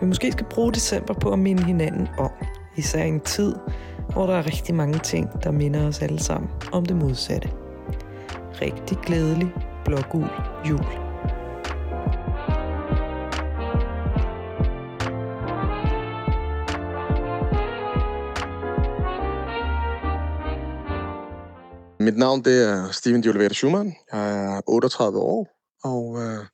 vi måske skal bruge december på at minde hinanden om. Især i en tid, hvor der er rigtig mange ting, der minder os alle sammen om det modsatte. Rigtig glædelig blågul jul. Mit navn det er Steven Diolivette Schumann. Jeg er 38 år og øh,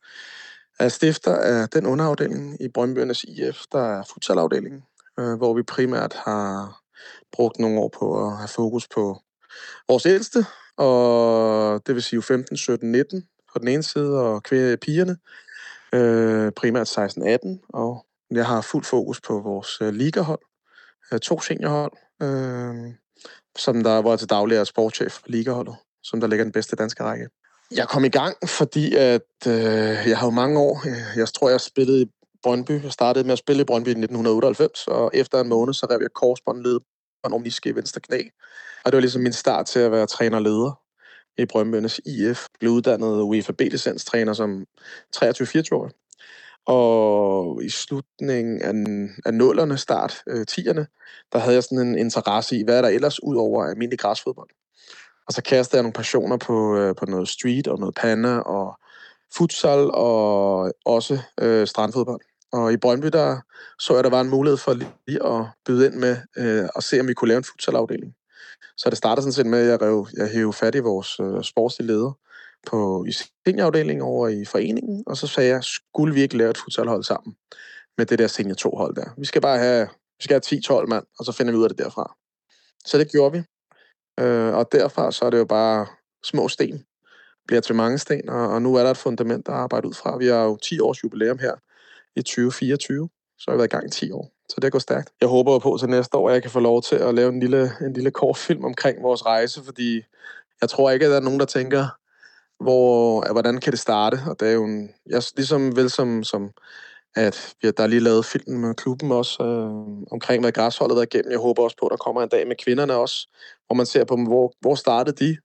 er stifter af den underafdeling i Brøndbyernes IF, der er futsalafdelingen, øh, hvor vi primært har brugt nogle år på at have fokus på vores ældste, og det vil sige 15, 17, 19 på den ene side, og kvære pigerne, øh, primært 16, 18, og jeg har fuld fokus på vores øh, ligahold, øh, to seniorhold, øh, som der var til daglig er sportschef for ligaholdet, som der ligger den bedste danske række. Jeg kom i gang, fordi at øh, jeg har jo mange år, øh, jeg, tror, jeg spillede i Brøndby. Jeg startede med at spille i Brøndby i 1998, og efter en måned, så rev jeg korsbåndet på en omniske i venstre knæ. Og det var ligesom min start til at være træner og leder i Brøndbyernes IF. Jeg blev uddannet UEFA B-licenstræner som 23-24-årig. Og i slutningen af, af nullerne, start øh, 10'erne, der havde jeg sådan en interesse i, hvad er der ellers ud over almindelig græsfodbold. Og så kastede jeg nogle passioner på, øh, på noget street og noget panda og futsal og også øh, strandfodbold. Og i Brøndby, der så jeg, der var en mulighed for lige at byde ind med øh, og se, om vi kunne lave en futsalafdeling. Så det startede sådan set med, at jeg, rev, jeg hævde fat i vores øh, sportslige leder på, i seniorafdelingen over i foreningen, og så sagde jeg, skulle vi ikke lave et futsalhold sammen med det der senior 2-hold der? Vi skal bare have, vi skal have 10-12 mand, og så finder vi ud af det derfra. Så det gjorde vi. Øh, og derfra så er det jo bare små sten, bliver til mange sten, og, og nu er der et fundament, at arbejde ud fra. Vi har jo 10 års jubilæum her i 2024, så har vi været i gang i 10 år. Så det går stærkt. Jeg håber på til næste år, at jeg kan få lov til at lave en lille, en lille kortfilm omkring vores rejse, fordi jeg tror ikke, at der er nogen, der tænker, hvor, hvordan kan det starte? Og det er jo en, jeg, ligesom vel som, som at vi, der er lige lavet film med klubben også, øh, omkring hvad græsholdet er igennem. Jeg håber også på, at der kommer en dag med kvinderne også, hvor man ser på dem, hvor, hvor startede de?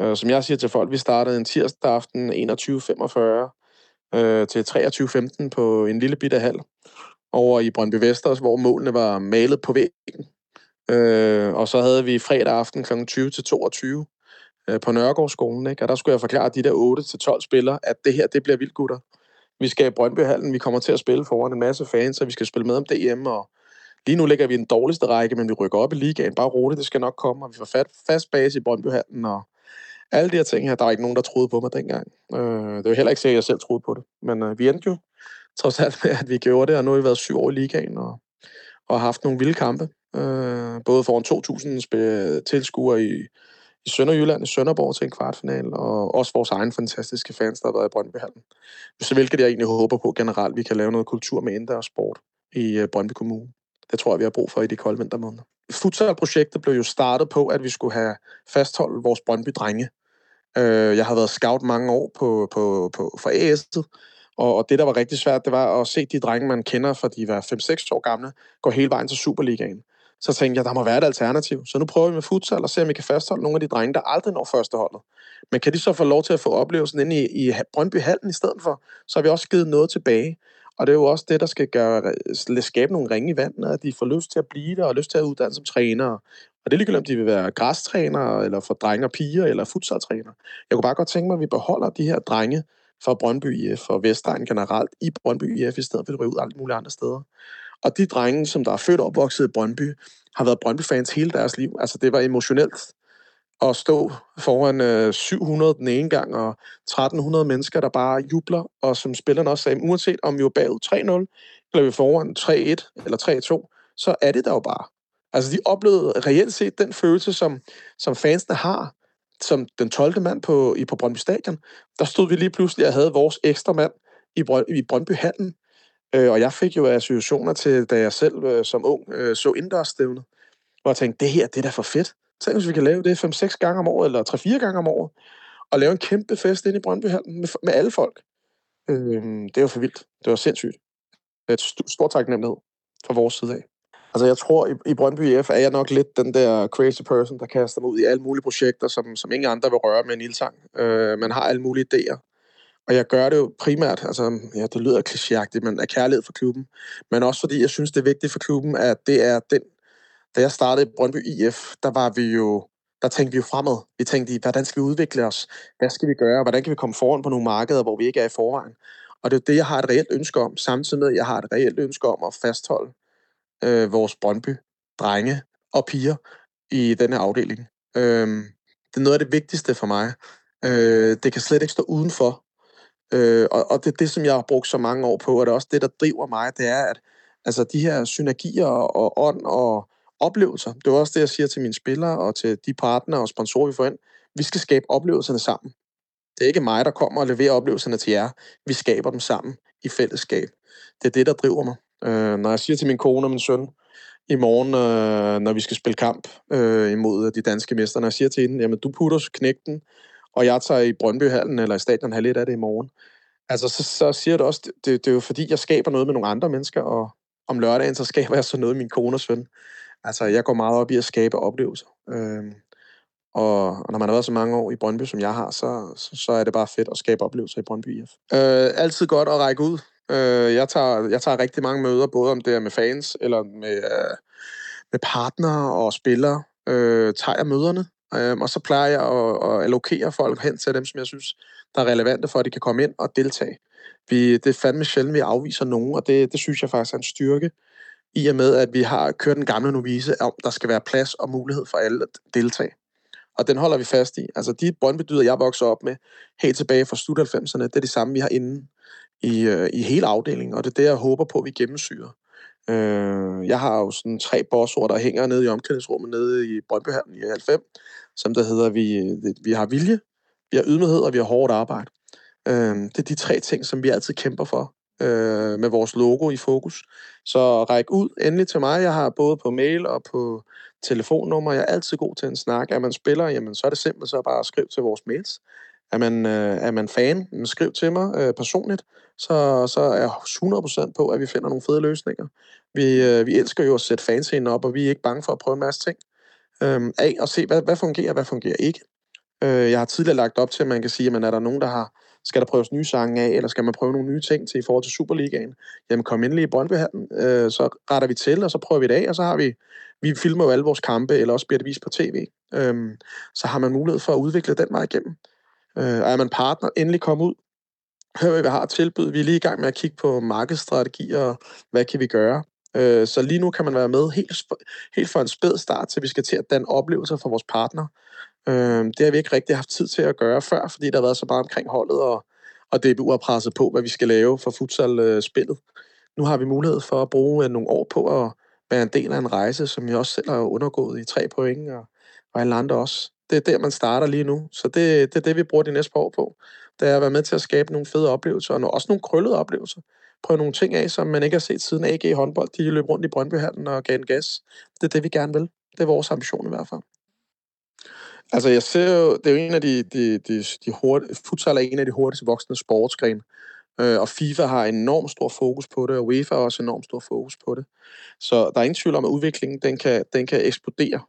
Øh, som jeg siger til folk, vi startede en tirsdag aften 21.45 øh, til 23.15 på en lille bitte hal over i Brøndby Vesters, hvor målene var malet på væggen. Øh, og så havde vi fredag aften kl. 20 til 22 øh, på Nørregårdsskolen, ikke? og der skulle jeg forklare de der 8 til 12 spillere, at det her, det bliver vildt gutter. Vi skal i Brøndbyhallen, vi kommer til at spille foran en masse fans, og vi skal spille med om DM, og lige nu ligger vi i den dårligste række, men vi rykker op i ligaen. Bare roligt, det skal nok komme, og vi får fat, fast base i Brøndbyhallen, og alle de her ting her, der er ikke nogen, der troede på mig dengang. Øh, det var heller ikke sikkert, at jeg selv troede på det. Men øh, vi endte jo trods alt med, at vi gjorde det, og nu har vi været syv år i ligaen, og, og har haft nogle vilde kampe. Øh, både foran 2.000 tilskuere i, i Sønderjylland, i Sønderborg til en kvartfinal, og også vores egen fantastiske fans, der har været i Brøndbyhallen. Så hvilket jeg egentlig håber på generelt, vi kan lave noget kultur med indendørs sport i øh, Brøndby Kommune. Det tror jeg, vi har brug for i de kolde vintermåneder. Futsal-projektet blev jo startet på, at vi skulle have fastholdt vores Brøndby-drenge. Øh, jeg har været scout mange år på, på, på, for AS'et, og, og det, der var rigtig svært, det var at se de drenge, man kender, for de var 5-6 år gamle, gå hele vejen til Superligaen. Så tænkte jeg, der må være et alternativ. Så nu prøver vi med futsal og ser, om vi kan fastholde nogle af de drenge, der aldrig når førsteholdet. Men kan de så få lov til at få oplevelsen inde i, i Brøndby Hallen i stedet for, så har vi også givet noget tilbage. Og det er jo også det, der skal gøre, øh, skabe nogle ringe i vandet, at de får lyst til at blive der, og lyst til at uddanne som trænere. Og det er ligegyldigt, om de vil være græstrænere, eller for drenge og piger, eller futsaltrænere. Jeg kunne bare godt tænke mig, at vi beholder de her drenge fra Brøndby IF og Vestegn generelt i Brøndby IF, i stedet for at ryge ud alle mulige andre steder. Og de drenge, som der er født og opvokset i Brøndby, har været Brøndby-fans hele deres liv. Altså, det var emotionelt at stå foran øh, 700 den ene gang, og 1300 mennesker, der bare jubler, og som spillerne også sagde, uanset om vi var bagud 3-0, eller vi foran 3-1 eller 3-2, så er det der jo bare. Altså, de oplevede reelt set den følelse, som, som fansene har, som den 12. mand på, i, på Brøndby Stadion. Der stod vi lige pludselig og havde vores ekstra mand i, Brøn, i Brøndby Hallen, Øh, og jeg fik jo associationer til, da jeg selv øh, som ung øh, så indendørsstævnet, hvor jeg tænkte, det her, det er da for fedt. Tænk, hvis vi kan lave det 5-6 gange om året, eller 3-4 gange om året, og lave en kæmpe fest inde i Brøndbyhallen med, med alle folk. Øh, det var for vildt. Det var sindssygt. Et st- stort taknemmelighed fra vores side af. Altså, jeg tror, i, i Brøndby IF er jeg nok lidt den der crazy person, der kaster mig ud i alle mulige projekter, som, som ingen andre vil røre med en ildtang. Øh, man har alle mulige idéer. Og jeg gør det jo primært, altså, ja, det lyder klichéagtigt, men af kærlighed for klubben. Men også fordi jeg synes, det er vigtigt for klubben, at det er den... Da jeg startede i Brøndby IF, der var vi jo der tænkte vi jo fremad. Vi tænkte, hvordan skal vi udvikle os? Hvad skal vi gøre? Hvordan kan vi komme foran på nogle markeder, hvor vi ikke er i forvejen? Og det er det, jeg har et reelt ønske om, samtidig med, at jeg har et reelt ønske om at fastholde øh, vores Brøndby, drenge og piger i denne afdeling. Øh, det er noget af det vigtigste for mig. Øh, det kan slet ikke stå udenfor. Øh, og, og det er det, som jeg har brugt så mange år på, og det er også det, der driver mig, det er, at altså, de her synergier og ånd og oplevelser, det er også det, jeg siger til mine spillere og til de partnere og sponsorer, vi får ind. Vi skal skabe oplevelserne sammen. Det er ikke mig, der kommer og leverer oplevelserne til jer. Vi skaber dem sammen i fællesskab. Det er det, der driver mig. Øh, når jeg siger til min kone og min søn, i morgen, øh, når vi skal spille kamp øh, imod de danske mester, når jeg siger til hende, jamen du putter knægten, og jeg tager i Brøndbyhallen eller i stadion lidt af det i morgen. Altså, så, så siger det også, det, det er jo fordi, jeg skaber noget med nogle andre mennesker, og om lørdagen, så skaber jeg så noget med min kone og søn. Altså, jeg går meget op i at skabe oplevelser. Øhm, og, og når man har været så mange år i Brøndby, som jeg har, så, så, så er det bare fedt at skabe oplevelser i Brøndby IF. Øh, altid godt at række ud. Øh, jeg, tager, jeg tager rigtig mange møder, både om det er med fans, eller med, øh, med partnere og spillere. Øh, tager jeg møderne, øh, og så plejer jeg at, at allokere folk hen til dem, som jeg synes, der er relevante for, at de kan komme ind og deltage. Vi, det er fandme sjældent, vi afviser nogen, og det, det synes jeg faktisk er en styrke, i og med, at vi har kørt den gamle novise om, der skal være plads og mulighed for alle at deltage. Og den holder vi fast i. Altså de brøndbedyder, jeg voksede op med, helt tilbage fra slut 90'erne, det er det samme, vi har inde i, øh, i hele afdelingen, og det er det, jeg håber på, at vi gennemsyrer. Øh, jeg har jo sådan tre bossord, der hænger nede i omklædningsrummet nede i Brøndbyhallen i 90, som der hedder, vi, vi har vilje, vi har ydmyghed, og vi har hårdt arbejde. Øh, det er de tre ting, som vi altid kæmper for øh, med vores logo i fokus. Så ræk ud endelig til mig. Jeg har både på mail og på telefonnummer. Jeg er altid god til en snak. Er man spiller, jamen så er det simpelt så bare at skrive til vores mails. Er man, øh, er man fan, skriv til mig øh, personligt, så, så er jeg 100% på, at vi finder nogle fede løsninger. Vi, øh, vi elsker jo at sætte fanscenen op, og vi er ikke bange for at prøve en masse ting øh, af og se, hvad, hvad fungerer, hvad fungerer ikke. Øh, jeg har tidligere lagt op til, at man kan sige, at er der nogen, der har skal der prøves nye sange af, eller skal man prøve nogle nye ting til i forhold til Superligaen? Jamen kom endelig i Brøndbyhallen, øh, så retter vi til, og så prøver vi det af, og så har vi, vi filmer jo alle vores kampe, eller også bliver det vist på tv. Øh, så har man mulighed for at udvikle den vej igennem. Øh, og er man partner, endelig kom ud, hør hvad vi har tilbud. Vi er lige i gang med at kigge på markedsstrategier, og hvad kan vi gøre. Øh, så lige nu kan man være med helt, helt fra en spæd start, til vi skal til at danne oplevelser for vores partner. Øh, det har vi ikke rigtig haft tid til at gøre før, fordi der har været så meget omkring holdet, og, og DBU har presset på, hvad vi skal lave for futsal-spillet. Nu har vi mulighed for at bruge øh, nogle år på at være en del af en rejse, som jeg også selv har undergået i tre point, og, og alle andre også. Det er der, man starter lige nu. Så det, det er det, vi bruger de næste par år på. Det er at være med til at skabe nogle fede oplevelser, og også nogle krøllede oplevelser. Prøve nogle ting af, som man ikke har set siden AG håndbold. De løb rundt i Brøndbyhallen og gav en gas. Det er det, vi gerne vil. Det er vores ambition i hvert fald. Altså, jeg ser jo, det er jo en af de, de, de, de hurtige, futsal er en af de hurtigst voksne sportsgrene. Øh, og FIFA har enormt stor fokus på det, og UEFA har også enormt stor fokus på det. Så der er ingen tvivl om, at udviklingen den kan, den kan eksplodere.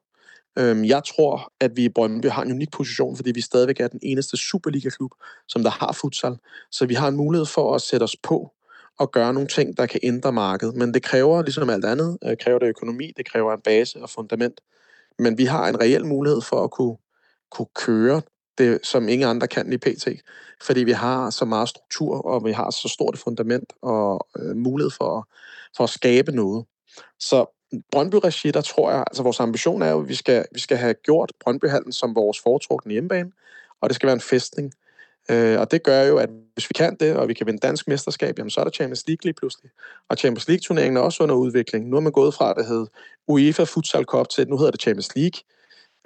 Øhm, jeg tror, at vi i Brøndby har en unik position, fordi vi stadigvæk er den eneste Superliga-klub, som der har futsal. Så vi har en mulighed for at sætte os på og gøre nogle ting, der kan ændre markedet. Men det kræver, ligesom alt andet, øh, kræver det økonomi, det kræver en base og fundament. Men vi har en reel mulighed for at kunne kunne køre det, som ingen andre kan i PT. Fordi vi har så meget struktur, og vi har så stort et fundament og øh, mulighed for, for at skabe noget. Så Brøndby-regi, der tror jeg, altså vores ambition er jo, at vi skal, vi skal have gjort Brøndbyhallen som vores foretrukne hjemmebane, og det skal være en festning. Øh, og det gør jo, at hvis vi kan det, og vi kan vinde dansk mesterskab, jamen så er der Champions League lige pludselig. Og Champions League-turneringen er også under udvikling. Nu er man gået fra, at det hed UEFA Futsal Cup til, nu hedder det Champions League.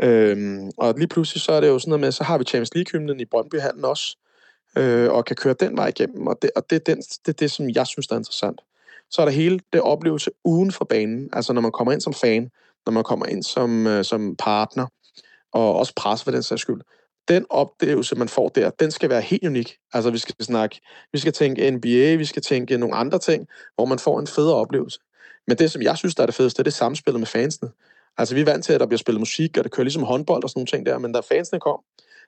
Øhm, og lige pludselig så er det jo sådan noget med, så har vi Champions League-hymnen i Brøndbyhallen også, øh, og kan køre den vej igennem, og det, og det, er den, det er det, som jeg synes er interessant. Så er der hele det oplevelse uden for banen, altså når man kommer ind som fan, når man kommer ind som, øh, som partner, og også pres for den sags skyld. Den oplevelse, man får der, den skal være helt unik. Altså, vi skal snakke, vi skal tænke NBA, vi skal tænke nogle andre ting, hvor man får en federe oplevelse. Men det, som jeg synes, der er det fedeste, det er det samspillet med fansene. Altså, vi er vant til, at der bliver spillet musik, og det kører ligesom håndbold og sådan nogle ting der, men da fansene kom,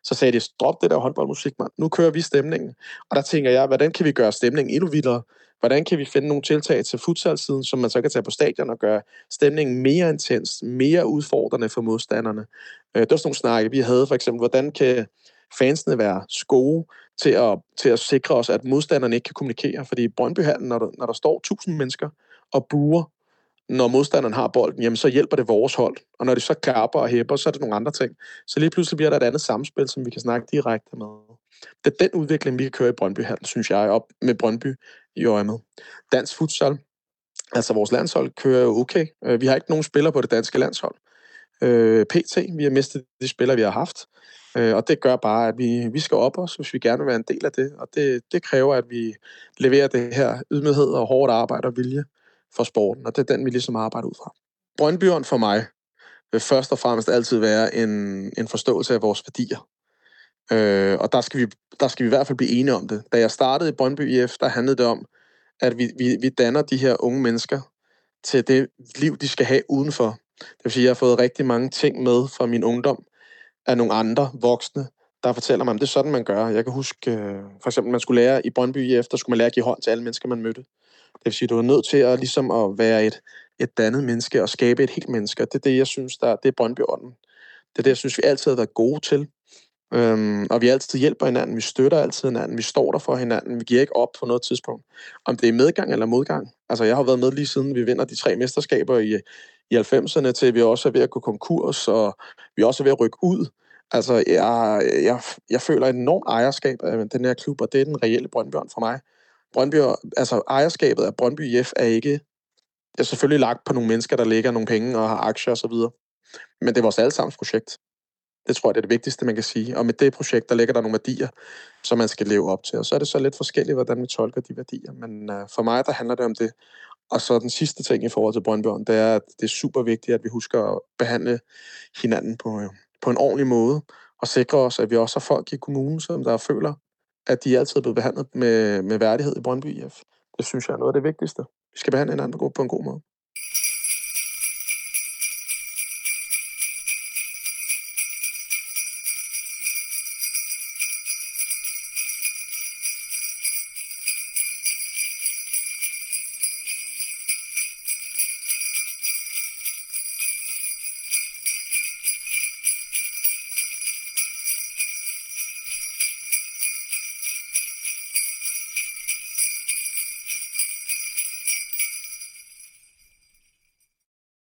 så sagde de, drop det der håndboldmusik, mand. Nu kører vi stemningen. Og der tænker jeg, hvordan kan vi gøre stemningen endnu vildere? Hvordan kan vi finde nogle tiltag til futsalsiden, som man så kan tage på stadion og gøre stemningen mere intens, mere udfordrende for modstanderne? Øh, det var sådan nogle snakke, vi havde for eksempel, hvordan kan fansene være gode til at, til at sikre os, at modstanderne ikke kan kommunikere? Fordi i Brøndbyhallen, når der, når der står tusind mennesker og buer når modstanderen har bolden, jamen så hjælper det vores hold. Og når de så klapper og hæpper, så er det nogle andre ting. Så lige pludselig bliver der et andet samspil, som vi kan snakke direkte med. Det er den udvikling, vi kan køre i Brøndby her, synes jeg, op med Brøndby i øje med. Dansk futsal, altså vores landshold, kører jo okay. Øh, vi har ikke nogen spillere på det danske landshold. Øh, PT, vi har mistet de spillere, vi har haft. Øh, og det gør bare, at vi, vi skal op os, hvis vi gerne vil være en del af det. Og det, det kræver, at vi leverer det her ydmyghed og hårdt arbejde og vilje for sporten, og det er den, vi ligesom arbejder ud fra. Brøndbyen for mig vil først og fremmest altid være en, en forståelse af vores værdier. Øh, og der skal, vi, der skal vi i hvert fald blive enige om det. Da jeg startede i Brøndby IF, der handlede det om, at vi, vi, vi danner de her unge mennesker til det liv, de skal have udenfor. Det vil sige, at jeg har fået rigtig mange ting med fra min ungdom af nogle andre voksne, der fortæller mig, at det er sådan, man gør. Jeg kan huske, øh, for eksempel, man skulle lære i Brøndby IF, der skulle man lære at give hånd til alle mennesker, man mødte. Det vil sige, at du er nødt til at, ligesom at være et, et dannet menneske og skabe et helt menneske. Det er det, jeg synes, der, det er Brøndby-ånden. Det er det, jeg synes, vi altid har været gode til. Øhm, og vi altid hjælper hinanden, vi støtter altid hinanden, vi står der for hinanden, vi giver ikke op på noget tidspunkt. Om det er medgang eller modgang. Altså, jeg har været med lige siden vi vinder de tre mesterskaber i, i 90'erne, til vi også er ved at gå konkurs, og vi også er ved at rykke ud. Altså, jeg, jeg, jeg føler et enormt ejerskab af den her klub, og det er den reelle Brøndbjørn for mig. Brøndby, altså ejerskabet af Brøndby IF er ikke det er selvfølgelig lagt på nogle mennesker, der lægger nogle penge og har aktier osv. Men det er vores allesammens projekt. Det tror jeg, det er det vigtigste, man kan sige. Og med det projekt, der ligger der nogle værdier, som man skal leve op til. Og så er det så lidt forskelligt, hvordan vi tolker de værdier. Men uh, for mig, der handler det om det. Og så den sidste ting i forhold til Brøndbjørn, det er, at det er super vigtigt, at vi husker at behandle hinanden på, øh, på en ordentlig måde. Og sikre os, at vi også har folk i kommunen, som der føler, at de altid er blevet behandlet med, med værdighed i Brøndby IF. Det synes jeg er noget af det vigtigste. Vi skal behandle hinanden på en god måde.